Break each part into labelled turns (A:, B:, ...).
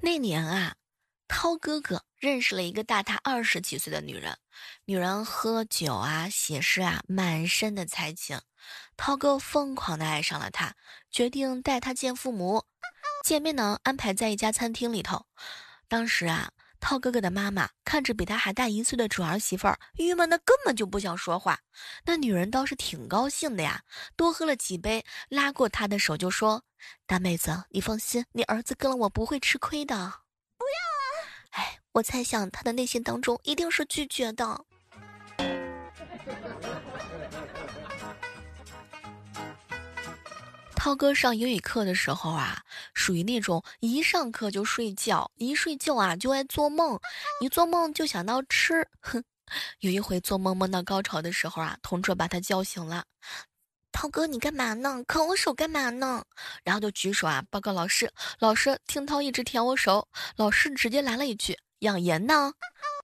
A: 那年啊，涛哥哥认识了一个大他二十几岁的女人，女人喝酒啊，写诗啊，满身的才情。涛哥疯狂的爱上了她，决定带她见父母。见面呢，安排在一家餐厅里头。当时啊。涛哥哥的妈妈看着比他还大一岁的准儿媳妇儿，郁闷的根本就不想说话。那女人倒是挺高兴的呀，多喝了几杯，拉过他的手就说：“大妹子，你放心，你儿子跟了我不会吃亏的。”不要啊！哎，我猜想他的内心当中一定是拒绝的。涛哥上英语课的时候啊，属于那种一上课就睡觉，一睡觉啊就爱做梦，一做梦就想到吃。哼，有一回做梦梦到高潮的时候啊，同桌把他叫醒了。涛哥，你干嘛呢？啃我手干嘛呢？然后就举手啊报告老师。老师听涛一直舔我手，老师直接来了一句：“养颜呢？”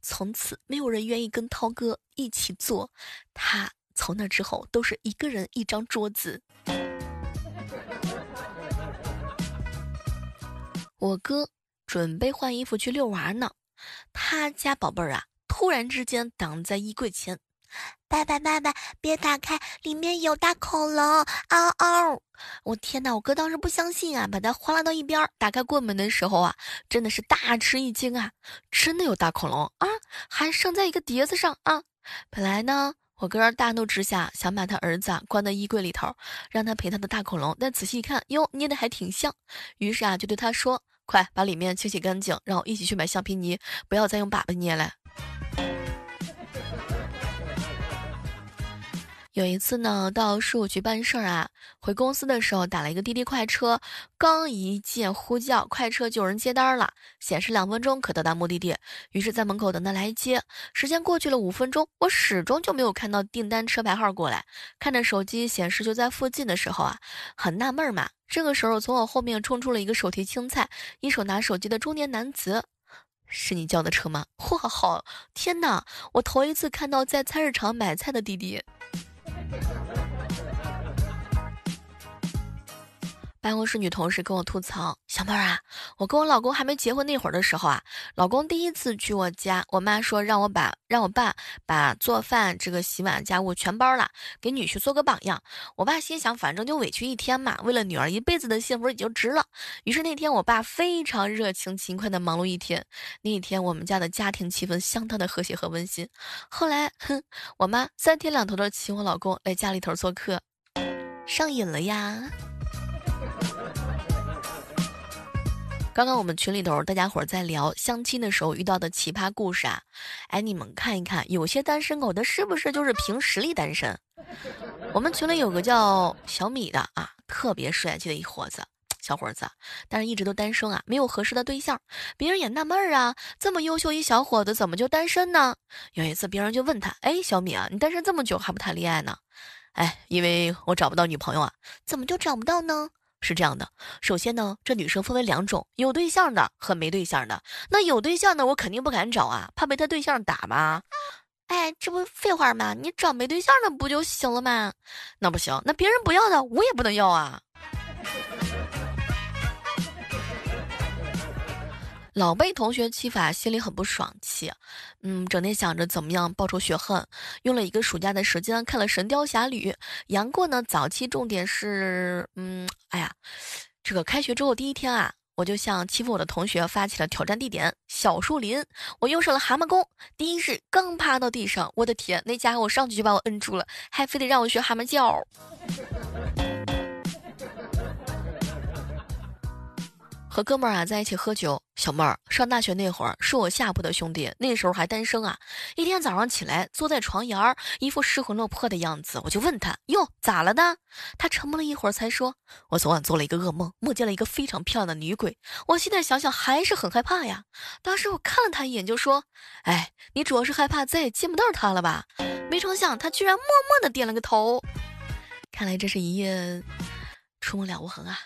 A: 从此没有人愿意跟涛哥一起坐，他从那之后都是一个人一张桌子。我哥准备换衣服去遛娃呢，他家宝贝儿啊，突然之间挡在衣柜前，爸爸爸爸别打开，里面有大恐龙，嗷嗷！我天哪，我哥当时不相信啊，把他哗啦到一边，打开柜门的时候啊，真的是大吃一惊啊，真的有大恐龙啊，还生在一个碟子上啊！本来呢，我哥大怒之下想把他儿子啊关在衣柜里头，让他陪他的大恐龙，但仔细一看，哟，捏的还挺像，于是啊，就对他说。快把里面清洗干净，让我一起去买橡皮泥，不要再用粑粑捏了。有一次呢，到事务局办事儿啊，回公司的时候打了一个滴滴快车，刚一键呼叫，快车就有人接单了，显示两分钟可到达目的地。于是，在门口等他来接。时间过去了五分钟，我始终就没有看到订单车牌号过来。看着手机显示就在附近的时候啊，很纳闷嘛。这个时候，从我后面冲出了一个手提青菜、一手拿手机的中年男子。是你叫的车吗？哇，好天哪！我头一次看到在菜市场买菜的滴滴。Thank you. 办公室女同事跟我吐槽：“小妹儿啊，我跟我老公还没结婚那会儿的时候啊，老公第一次去我家，我妈说让我把让我爸把做饭、这个洗碗家务全包了，给女婿做个榜样。我爸心想，反正就委屈一天嘛，为了女儿一辈子的幸福也就值了。于是那天我爸非常热情勤快的忙碌一天。那一天我们家的家庭气氛相当的和谐和温馨。后来，哼，我妈三天两头的请我老公来家里头做客，上瘾了呀。”刚刚我们群里头大家伙在聊相亲的时候遇到的奇葩故事啊，哎，你们看一看，有些单身狗的是不是就是凭实力单身？我们群里有个叫小米的啊，特别帅气的一伙子，小伙子，但是一直都单身啊，没有合适的对象。别人也纳闷儿啊，这么优秀一小伙子怎么就单身呢？有一次别人就问他，哎，小米啊，你单身这么久还不谈恋爱呢？哎，因为我找不到女朋友啊，怎么就找不到呢？是这样的，首先呢，这女生分为两种，有对象的和没对象的。那有对象的，我肯定不敢找啊，怕被他对象打嘛。哎，这不废话吗？你找没对象的不就行了吗？那不行，那别人不要的，我也不能要啊。老被同学欺负，心里很不爽气，嗯，整天想着怎么样报仇雪恨。用了一个暑假的时间看了《神雕侠侣》，杨过呢，早期重点是，嗯，哎呀，这个开学之后第一天啊，我就向欺负我的同学发起了挑战地点小树林。我用上了蛤蟆功，第一式刚趴到地上，我的天，那家伙上去就把我摁住了，还非得让我学蛤蟆叫。和哥们儿啊在一起喝酒，小妹儿上大学那会儿是我下铺的兄弟，那时候还单身啊。一天早上起来坐在床沿儿，一副失魂落魄的样子，我就问他哟咋了呢？他沉默了一会儿才说，我昨晚做了一个噩梦，梦见了一个非常漂亮的女鬼。我现在想想还是很害怕呀。当时我看了他一眼就说，哎，你主要是害怕再也见不到她了吧？没成想他居然默默的点了个头，看来这是一夜出梦了无痕啊。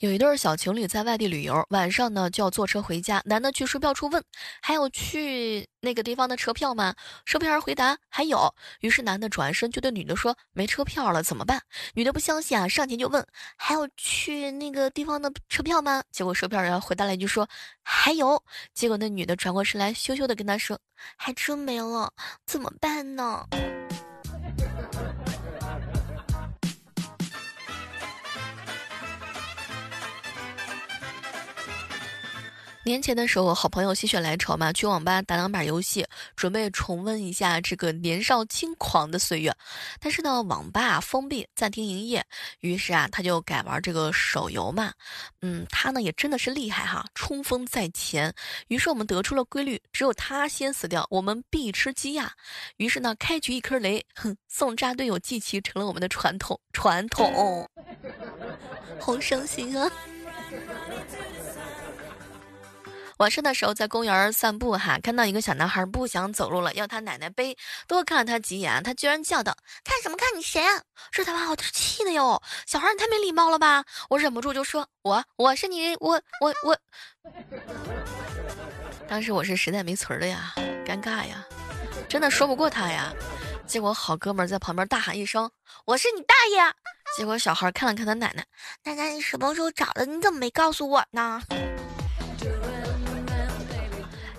A: 有一对小情侣在外地旅游，晚上呢就要坐车回家。男的去售票处问：“还有去那个地方的车票吗？”售票员回答：“还有。”于是男的转身就对女的说：“没车票了，怎么办？”女的不相信啊，上前就问：“还有去那个地方的车票吗？”结果售票员回答了一句说：“还有。”结果那女的转过身来，羞羞的跟他说：“还真没了，怎么办呢？”年前的时候，好朋友心血来潮嘛，去网吧打两把游戏，准备重温一下这个年少轻狂的岁月。但是呢，网吧封闭，暂停营业，于是啊，他就改玩这个手游嘛。嗯，他呢也真的是厉害哈，冲锋在前。于是我们得出了规律：只有他先死掉，我们必吃鸡呀。于是呢，开局一颗雷，哼，送炸队友祭旗成了我们的传统，传统。好伤心啊！晚上的时候在公园散步，哈，看到一个小男孩不想走路了，要他奶奶背。多看了他几眼，他居然叫道：“看什么看？你谁啊？”这他把我气的哟！小孩，你太没礼貌了吧！我忍不住就说：“我我是你，我我我。” 当时我是实在没词儿了呀，尴尬呀，真的说不过他呀。结果好哥们在旁边大喊一声：“我是你大爷！”结果小孩看了看他奶奶：“奶奶，你什么时候找的？你怎么没告诉我呢？”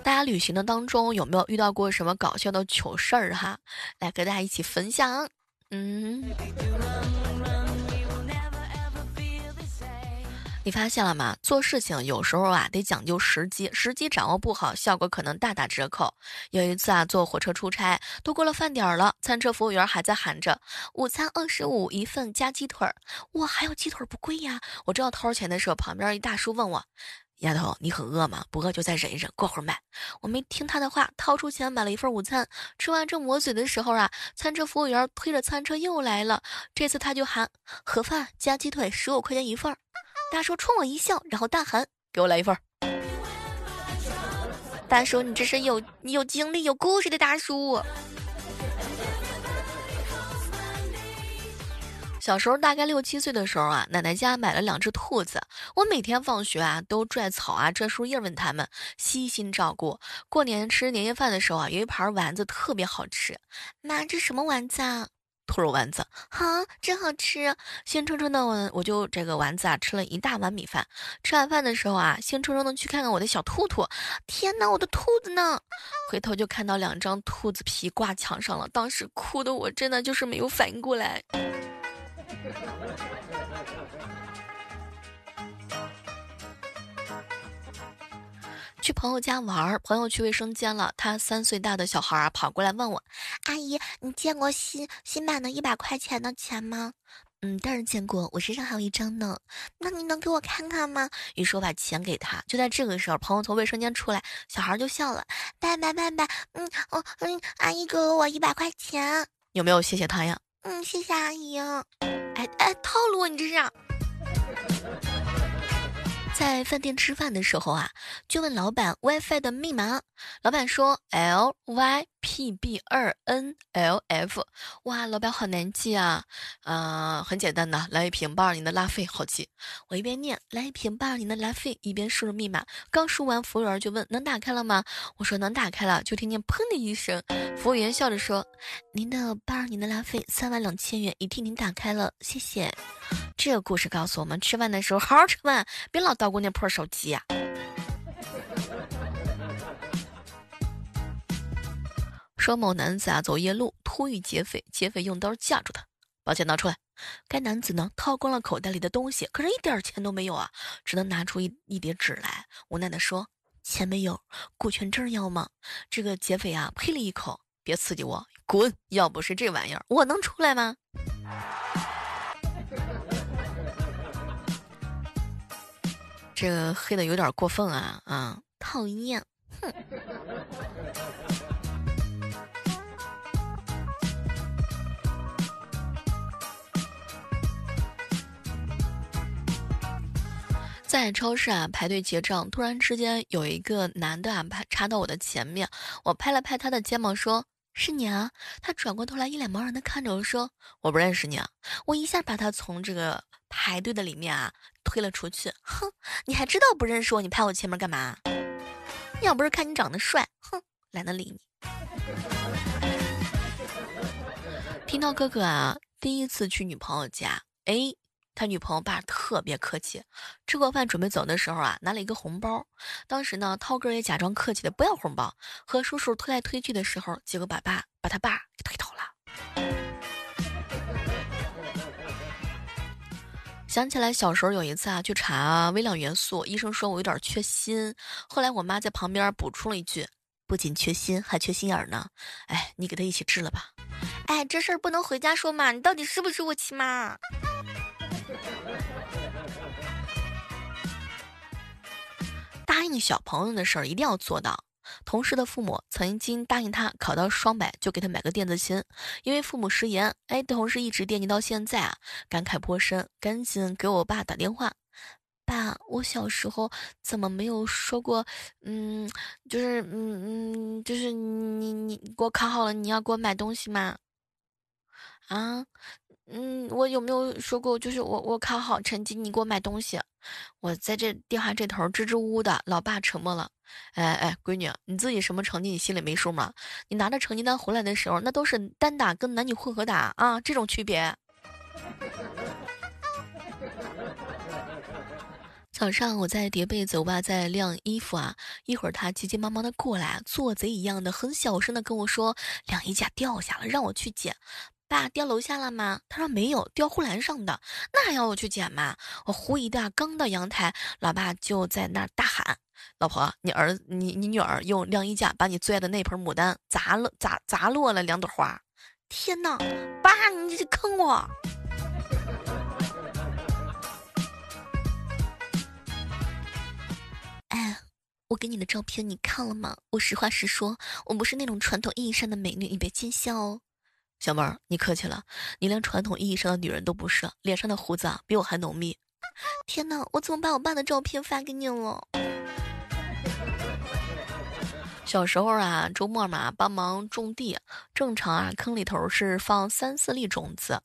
A: 大家旅行的当中有没有遇到过什么搞笑的糗事儿哈？来跟大家一起分享。嗯，你发现了吗？做事情有时候啊得讲究时机，时机掌握不好，效果可能大打折扣。有一次啊，坐火车出差，都过了饭点了，餐车服务员还在喊着午餐二十五一份加鸡腿儿。哇，还有鸡腿儿不贵呀！我正要掏钱的时候，旁边一大叔问我。丫头，你很饿吗？不饿就再忍一忍，过会儿买。我没听他的话，掏出钱买了一份午餐。吃完正抹嘴的时候啊，餐车服务员推着餐车又来了。这次他就喊盒饭加鸡腿，十五块钱一份。大叔冲我一笑，然后大喊：“给我来一份。”大叔，你这是有你有经历、有故事的大叔。小时候大概六七岁的时候啊，奶奶家买了两只兔子。我每天放学啊，都拽草啊、拽树叶，问他们悉心照顾。过年吃年夜饭的时候啊，有一盘丸子特别好吃。妈，这什么丸子啊？兔肉丸子。哈，真好吃。兴冲冲的我，我就这个丸子啊，吃了一大碗米饭。吃完饭的时候啊，兴冲冲的去看看我的小兔兔。天哪，我的兔子呢？回头就看到两张兔子皮挂墙上了。当时哭的我真的就是没有反应过来。去朋友家玩，朋友去卫生间了，他三岁大的小孩啊跑过来问我：“阿姨，你见过新新版的一百块钱的钱吗？”“嗯，当然见过，我身上还有一张呢。”“那你能给我看看吗？”于是我把钱给他。就在这个时候，朋友从卫生间出来，小孩就笑了：“拜拜拜拜，嗯哦嗯，阿姨给了我一百块钱，有没有谢谢他呀？”“嗯，谢谢阿姨。”哎哎，套路你这是！在饭店吃饭的时候啊，就问老板 WiFi 的密码，老板说 L Y。P B 二 N L F，哇，老板好难记啊！嗯，很简单的，来一瓶八二年的拉菲，好记。我一边念来一瓶八二年的拉菲，一边输入密码。刚输完，服务员就问能打开了吗？我说能打开了，就听见砰的一声，服务员笑着说：“您的八二年的拉菲三万两千元已替您打开了，谢谢。”这个故事告诉我们，吃饭的时候好好吃饭，别老叨姑娘破手机呀。说某男子啊走夜路突遇劫匪，劫匪用刀架住他，把钱拿出来。该男子呢掏光了口袋里的东西，可是一点钱都没有啊，只能拿出一一叠纸来，无奈的说：“钱没有，股权证要吗？”这个劫匪啊呸了一口：“别刺激我，滚！要不是这玩意儿，我能出来吗？”这个黑的有点过分啊啊！讨厌，哼。在超市啊排队结账，突然之间有一个男的啊拍插到我的前面，我拍了拍他的肩膀说：“是你啊。”他转过头来一脸茫然的看着我说：“我不认识你啊。”我一下把他从这个排。队的里面啊推了出去。哼，你还知道不认识我？你排我前面干嘛？要不是看你长得帅，哼，懒得理你。听到哥哥啊，第一次去女朋友家，哎，他女朋友爸特别客气，吃过饭准备走的时候啊，拿了一个红包。当时呢，涛哥也假装客气的不要红包，和叔叔推来推去的时候，结果把爸把他爸给推倒了。想起来小时候有一次啊，去查微量元素，医生说我有点缺锌，后来我妈在旁边补充了一句。不仅缺锌，还缺心眼呢。哎，你给他一起治了吧。哎，这事儿不能回家说嘛。你到底是不是我亲妈？答应小朋友的事儿一定要做到。同事的父母曾经答应他考到双百就给他买个电子琴，因为父母食言，哎，同事一直惦记到现在啊，感慨颇深，赶紧给我爸打电话。爸，我小时候怎么没有说过？嗯，就是嗯嗯，就是你你给我考好了，你要给我买东西吗？啊，嗯，我有没有说过？就是我我考好成绩，你给我买东西。我在这电话这头支支吾吾的，老爸沉默了。哎哎，闺女，你自己什么成绩你心里没数吗？你拿着成绩单回来的时候，那都是单打跟男女混合打啊，这种区别。早上我在叠被子，我爸在晾衣服啊。一会儿他急急忙忙的过来，做贼一样的很小声的跟我说：“晾衣架掉下了，让我去捡。”爸，掉楼下了吗？他说没有，掉护栏上的。那还要我去捡吗？我呼一大，刚到阳台，老爸就在那儿大喊：“老婆，你儿你你女儿用晾衣架把你最爱的那盆牡丹砸了，砸砸落了两朵花。”天哪，爸，你这坑我！哎我给你的照片你看了吗？我实话实说，我不是那种传统意义上的美女，你别见笑哦。小妹儿，你客气了，你连传统意义上的女人都不是，脸上的胡子啊比我还浓密。天哪，我怎么把我爸的照片发给你了？小时候啊，周末嘛，帮忙种地，正常啊，坑里头是放三四粒种子，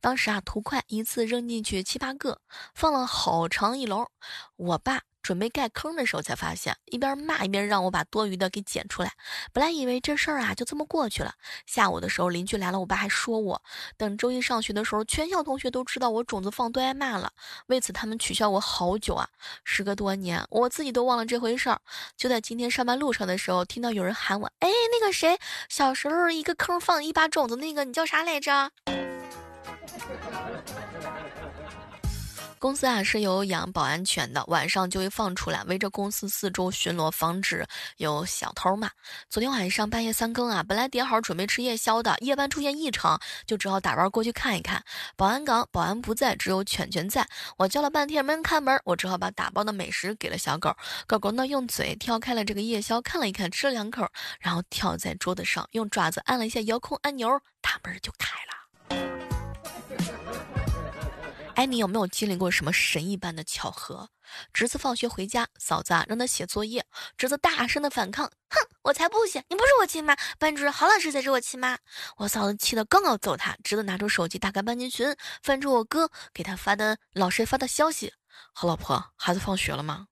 A: 当时啊，图快，一次扔进去七八个，放了好长一篓，我爸。准备盖坑的时候，才发现一边骂一边让我把多余的给捡出来。本来以为这事儿啊就这么过去了。下午的时候邻居来了，我爸还说我。等周一上学的时候，全校同学都知道我种子放多挨骂了。为此他们取笑我好久啊。时隔多年，我自己都忘了这回事儿。就在今天上班路上的时候，听到有人喊我：“哎，那个谁，小时候一个坑放一把种子，那个你叫啥来着？”公司啊是有养保安犬的，晚上就会放出来围着公司四周巡逻，防止有小偷嘛。昨天晚上半夜三更啊，本来点好准备吃夜宵的，夜班出现异常，就只好打包过去看一看。保安岗保安不在，只有犬犬在。我叫了半天没人开门，我只好把打包的美食给了小狗。狗狗呢用嘴挑开了这个夜宵，看了一看，吃了两口，然后跳在桌子上，用爪子按了一下遥控按钮，大门就开了。哎，你有没有经历过什么神一般的巧合？侄子放学回家，嫂子啊让他写作业，侄子大声的反抗：“哼，我才不写！你不是我亲妈，班主任郝老师才是我亲妈。”我嫂子气得刚要揍他，侄子拿出手机打开班级群，翻出我哥给他发的老师发的消息：“好老婆，孩子放学了吗？”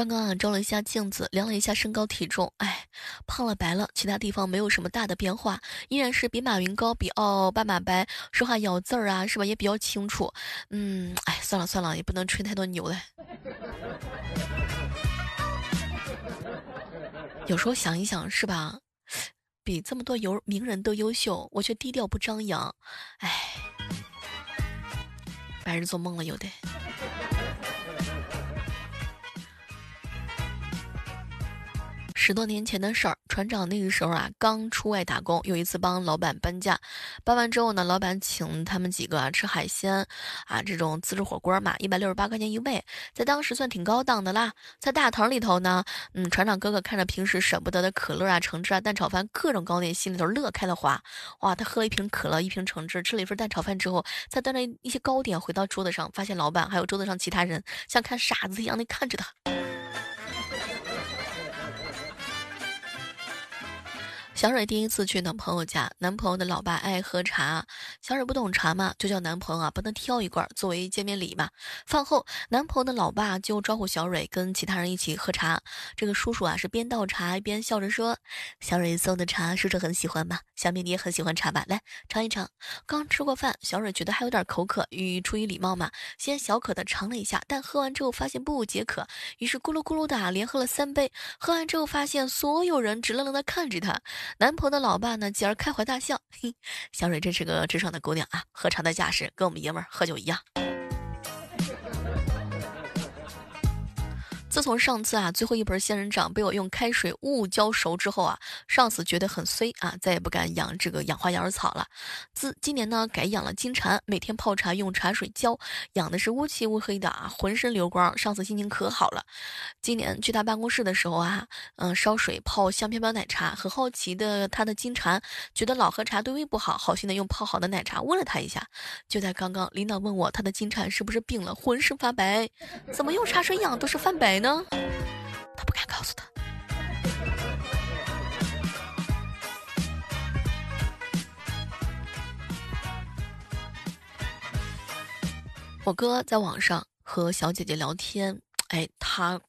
A: 刚刚啊，照了一下镜子，量了一下身高体重，哎，胖了白了，其他地方没有什么大的变化，依然是比马云高，比奥巴马白，说话咬字儿啊，是吧？也比较清楚。嗯，哎，算了算了，也不能吹太多牛了。有时候想一想，是吧？比这么多优名人都优秀，我却低调不张扬，哎，白日做梦了，有得。十多年前的事儿，船长那个时候啊，刚出外打工，有一次帮老板搬家，搬完之后呢，老板请他们几个啊吃海鲜，啊这种自助火锅嘛，一百六十八块钱一位，在当时算挺高档的啦。在大堂里头呢，嗯，船长哥哥看着平时舍不得的可乐啊、橙汁啊、蛋炒饭各种糕点，心里头乐开了花。哇，他喝了一瓶可乐，一瓶橙汁，吃了一份蛋炒饭之后，再端着一些糕点回到桌子上，发现老板还有桌子上其他人像看傻子一样的看着他。小蕊第一次去男朋友家，男朋友的老爸爱喝茶，小蕊不懂茶嘛，就叫男朋友啊帮他挑一罐作为见面礼嘛。饭后，男朋友的老爸就招呼小蕊跟其他人一起喝茶。这个叔叔啊是边倒茶边笑着说：“小蕊送的茶，叔叔很喜欢吧？想必你也很喜欢茶吧？来尝一尝。”刚吃过饭，小蕊觉得还有点口渴，于出于礼貌嘛，先小可的尝了一下，但喝完之后发现不解渴，于是咕噜咕噜的连喝了三杯。喝完之后发现所有人直愣愣的看着他。男朋友的老爸呢，继而开怀大笑。嘿，小蕊真是个直爽的姑娘啊，喝茶的架势跟我们爷们儿喝酒一样。自从上次啊最后一盆仙人掌被我用开水误浇熟之后啊，上司觉得很衰啊，再也不敢养这个养花养草了。自今年呢改养了金蝉，每天泡茶用茶水浇，养的是乌漆乌黑的啊，浑身流光。上司心情可好了。今年去他办公室的时候啊，嗯，烧水泡香飘飘奶茶，很好奇的他的金蝉觉得老喝茶对胃不好，好心的用泡好的奶茶温了他一下。就在刚刚，领导问我他的金蝉是不是病了，浑身发白，怎么用茶水养都是泛白。呢？他不敢告诉他。我哥在网上和小姐姐聊天，哎，他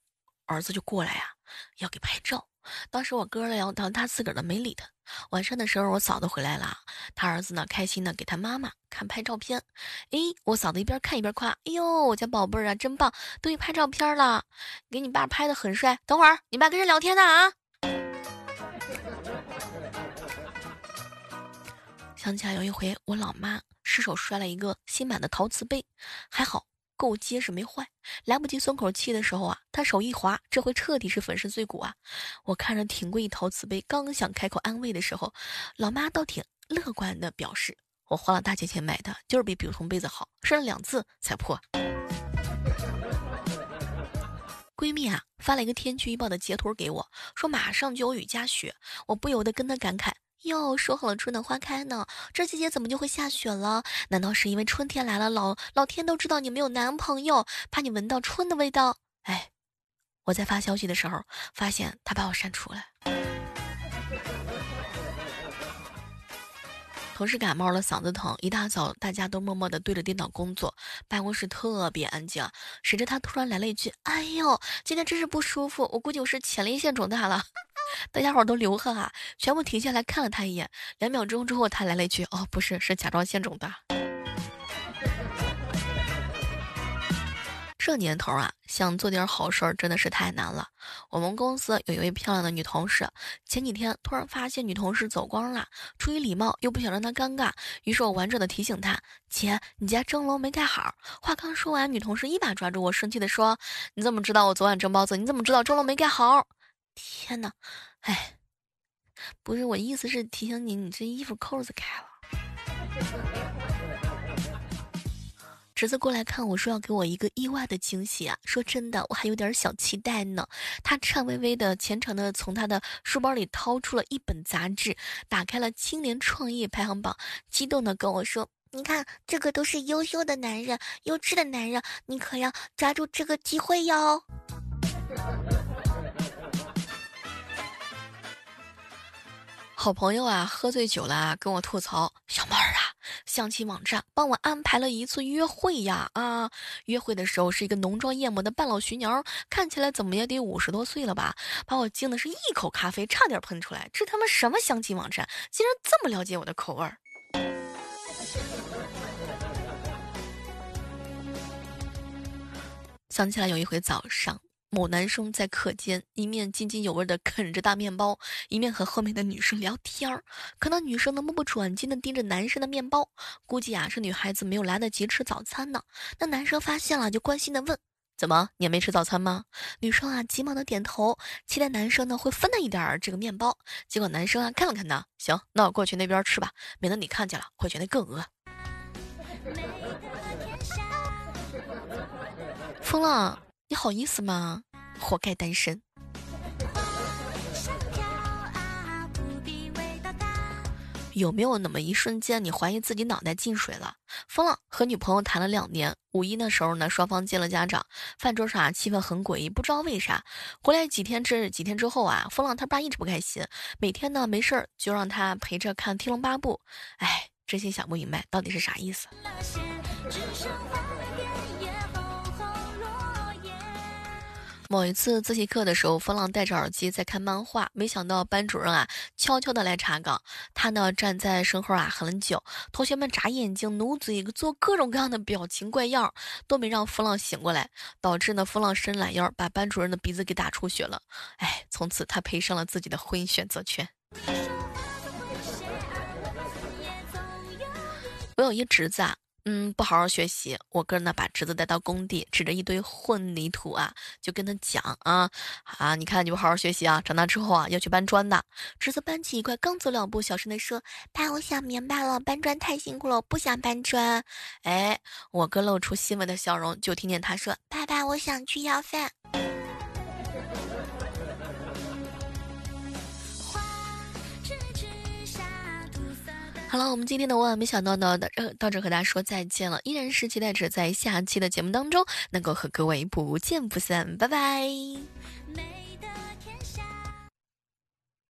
A: 儿子就过来啊，要给拍照。当时我哥聊到他自个儿的没理他。晚上的时候，我嫂子回来了，他儿子呢开心的给他妈妈看拍照片。哎，我嫂子一边看一边夸：“哎呦，我家宝贝儿啊，真棒，都会拍照片了，给你爸拍的很帅。”等会儿，你爸跟人聊天呢啊！想起来有一回，我老妈失手摔了一个新买的陶瓷杯，还好。够结实没坏，来不及松口气的时候啊，他手一滑，这回彻底是粉身碎骨啊！我看着挺贵一陶瓷杯，刚想开口安慰的时候，老妈倒挺乐观的表示：“我花了大价钱买的，就是比普通杯子好，摔了两次才破。”闺蜜啊，发了一个天气预报的截图给我，说马上就有雨夹雪，我不由得跟她感慨。哟，说好了春暖花开呢，这季节怎么就会下雪了？难道是因为春天来了，老老天都知道你没有男朋友，怕你闻到春的味道？哎，我在发消息的时候，发现他把我删除了。同事感冒了，嗓子疼，一大早大家都默默地对着电脑工作，办公室特别安静。谁知他突然来了一句：“哎呦，今天真是不舒服，我估计我是前列腺肿大了。” 大家伙都流汗啊，全部停下来看了他一眼。两秒钟之后，他来了一句：“哦，不是，是甲状腺肿大。”这年头啊，想做点好事儿真的是太难了。我们公司有一位漂亮的女同事，前几天突然发现女同事走光了，出于礼貌又不想让她尴尬，于是我婉转的提醒她：“姐，你家蒸笼没盖好。”话刚说完，女同事一把抓住我，生气的说：“你怎么知道我昨晚蒸包子？你怎么知道蒸笼没盖好？”天哪，哎，不是我意思是提醒你，你这衣服扣子开了。侄子过来看我说要给我一个意外的惊喜啊！说真的，我还有点小期待呢。他颤巍巍的、虔诚的从他的书包里掏出了一本杂志，打开了青年创业排行榜，激动的跟我说：“你看，这个都是优秀的男人，优质的男人，你可要抓住这个机会哟。”好朋友啊，喝醉酒了，跟我吐槽：“小妹儿啊，相亲网站帮我安排了一次约会呀！啊，约会的时候是一个浓妆艳抹的半老徐娘，看起来怎么也得五十多岁了吧？把我惊的是一口咖啡差点喷出来。这他妈什么相亲网站，竟然这么了解我的口味儿？”想起来有一回早上。某男生在课间一面津津有味地啃着大面包，一面和后面的女生聊天儿。可那女生呢，目不转睛地盯着男生的面包，估计啊是女孩子没有来得及吃早餐呢。那男生发现了，就关心地问：“怎么，你也没吃早餐吗？”女生啊急忙地点头，期待男生呢会分他一点儿这个面包。结果男生啊看了看他，行，那我过去那边吃吧，免得你看见了会觉得更饿。疯了。你好意思吗？活该单身。有没有那么一瞬间，你怀疑自己脑袋进水了？风浪和女朋友谈了两年，五一的时候呢，双方见了家长，饭桌上啊气氛很诡异，不知道为啥。回来几天之几天之后啊，风浪他爸一直不开心，每天呢没事儿就让他陪着看《天龙八部》，哎，真心想不明白到底是啥意思。某一次自习课的时候，风浪戴着耳机在看漫画，没想到班主任啊悄悄的来查岗，他呢站在身后啊很久，同学们眨眼睛、努嘴、做各种各样的表情怪样，都没让风浪醒过来，导致呢风浪伸懒腰，把班主任的鼻子给打出血了。哎，从此他赔上了自己的婚姻选择权。我有一侄子啊。嗯，不好好学习，我哥呢把侄子带到工地，指着一堆混凝土啊，就跟他讲啊啊，你看你不好好学习啊，长大之后啊要去搬砖的。侄子搬起一块，刚走两步，小声的说：“爸，我想明白了，搬砖太辛苦了，我不想搬砖。”哎，我哥露出欣慰的笑容，就听见他说：“爸爸，我想去要饭。”好了，我们今天的万万没想到呢，到到这和大家说再见了，依然是期待着在下期的节目当中能够和各位不见不散，拜拜。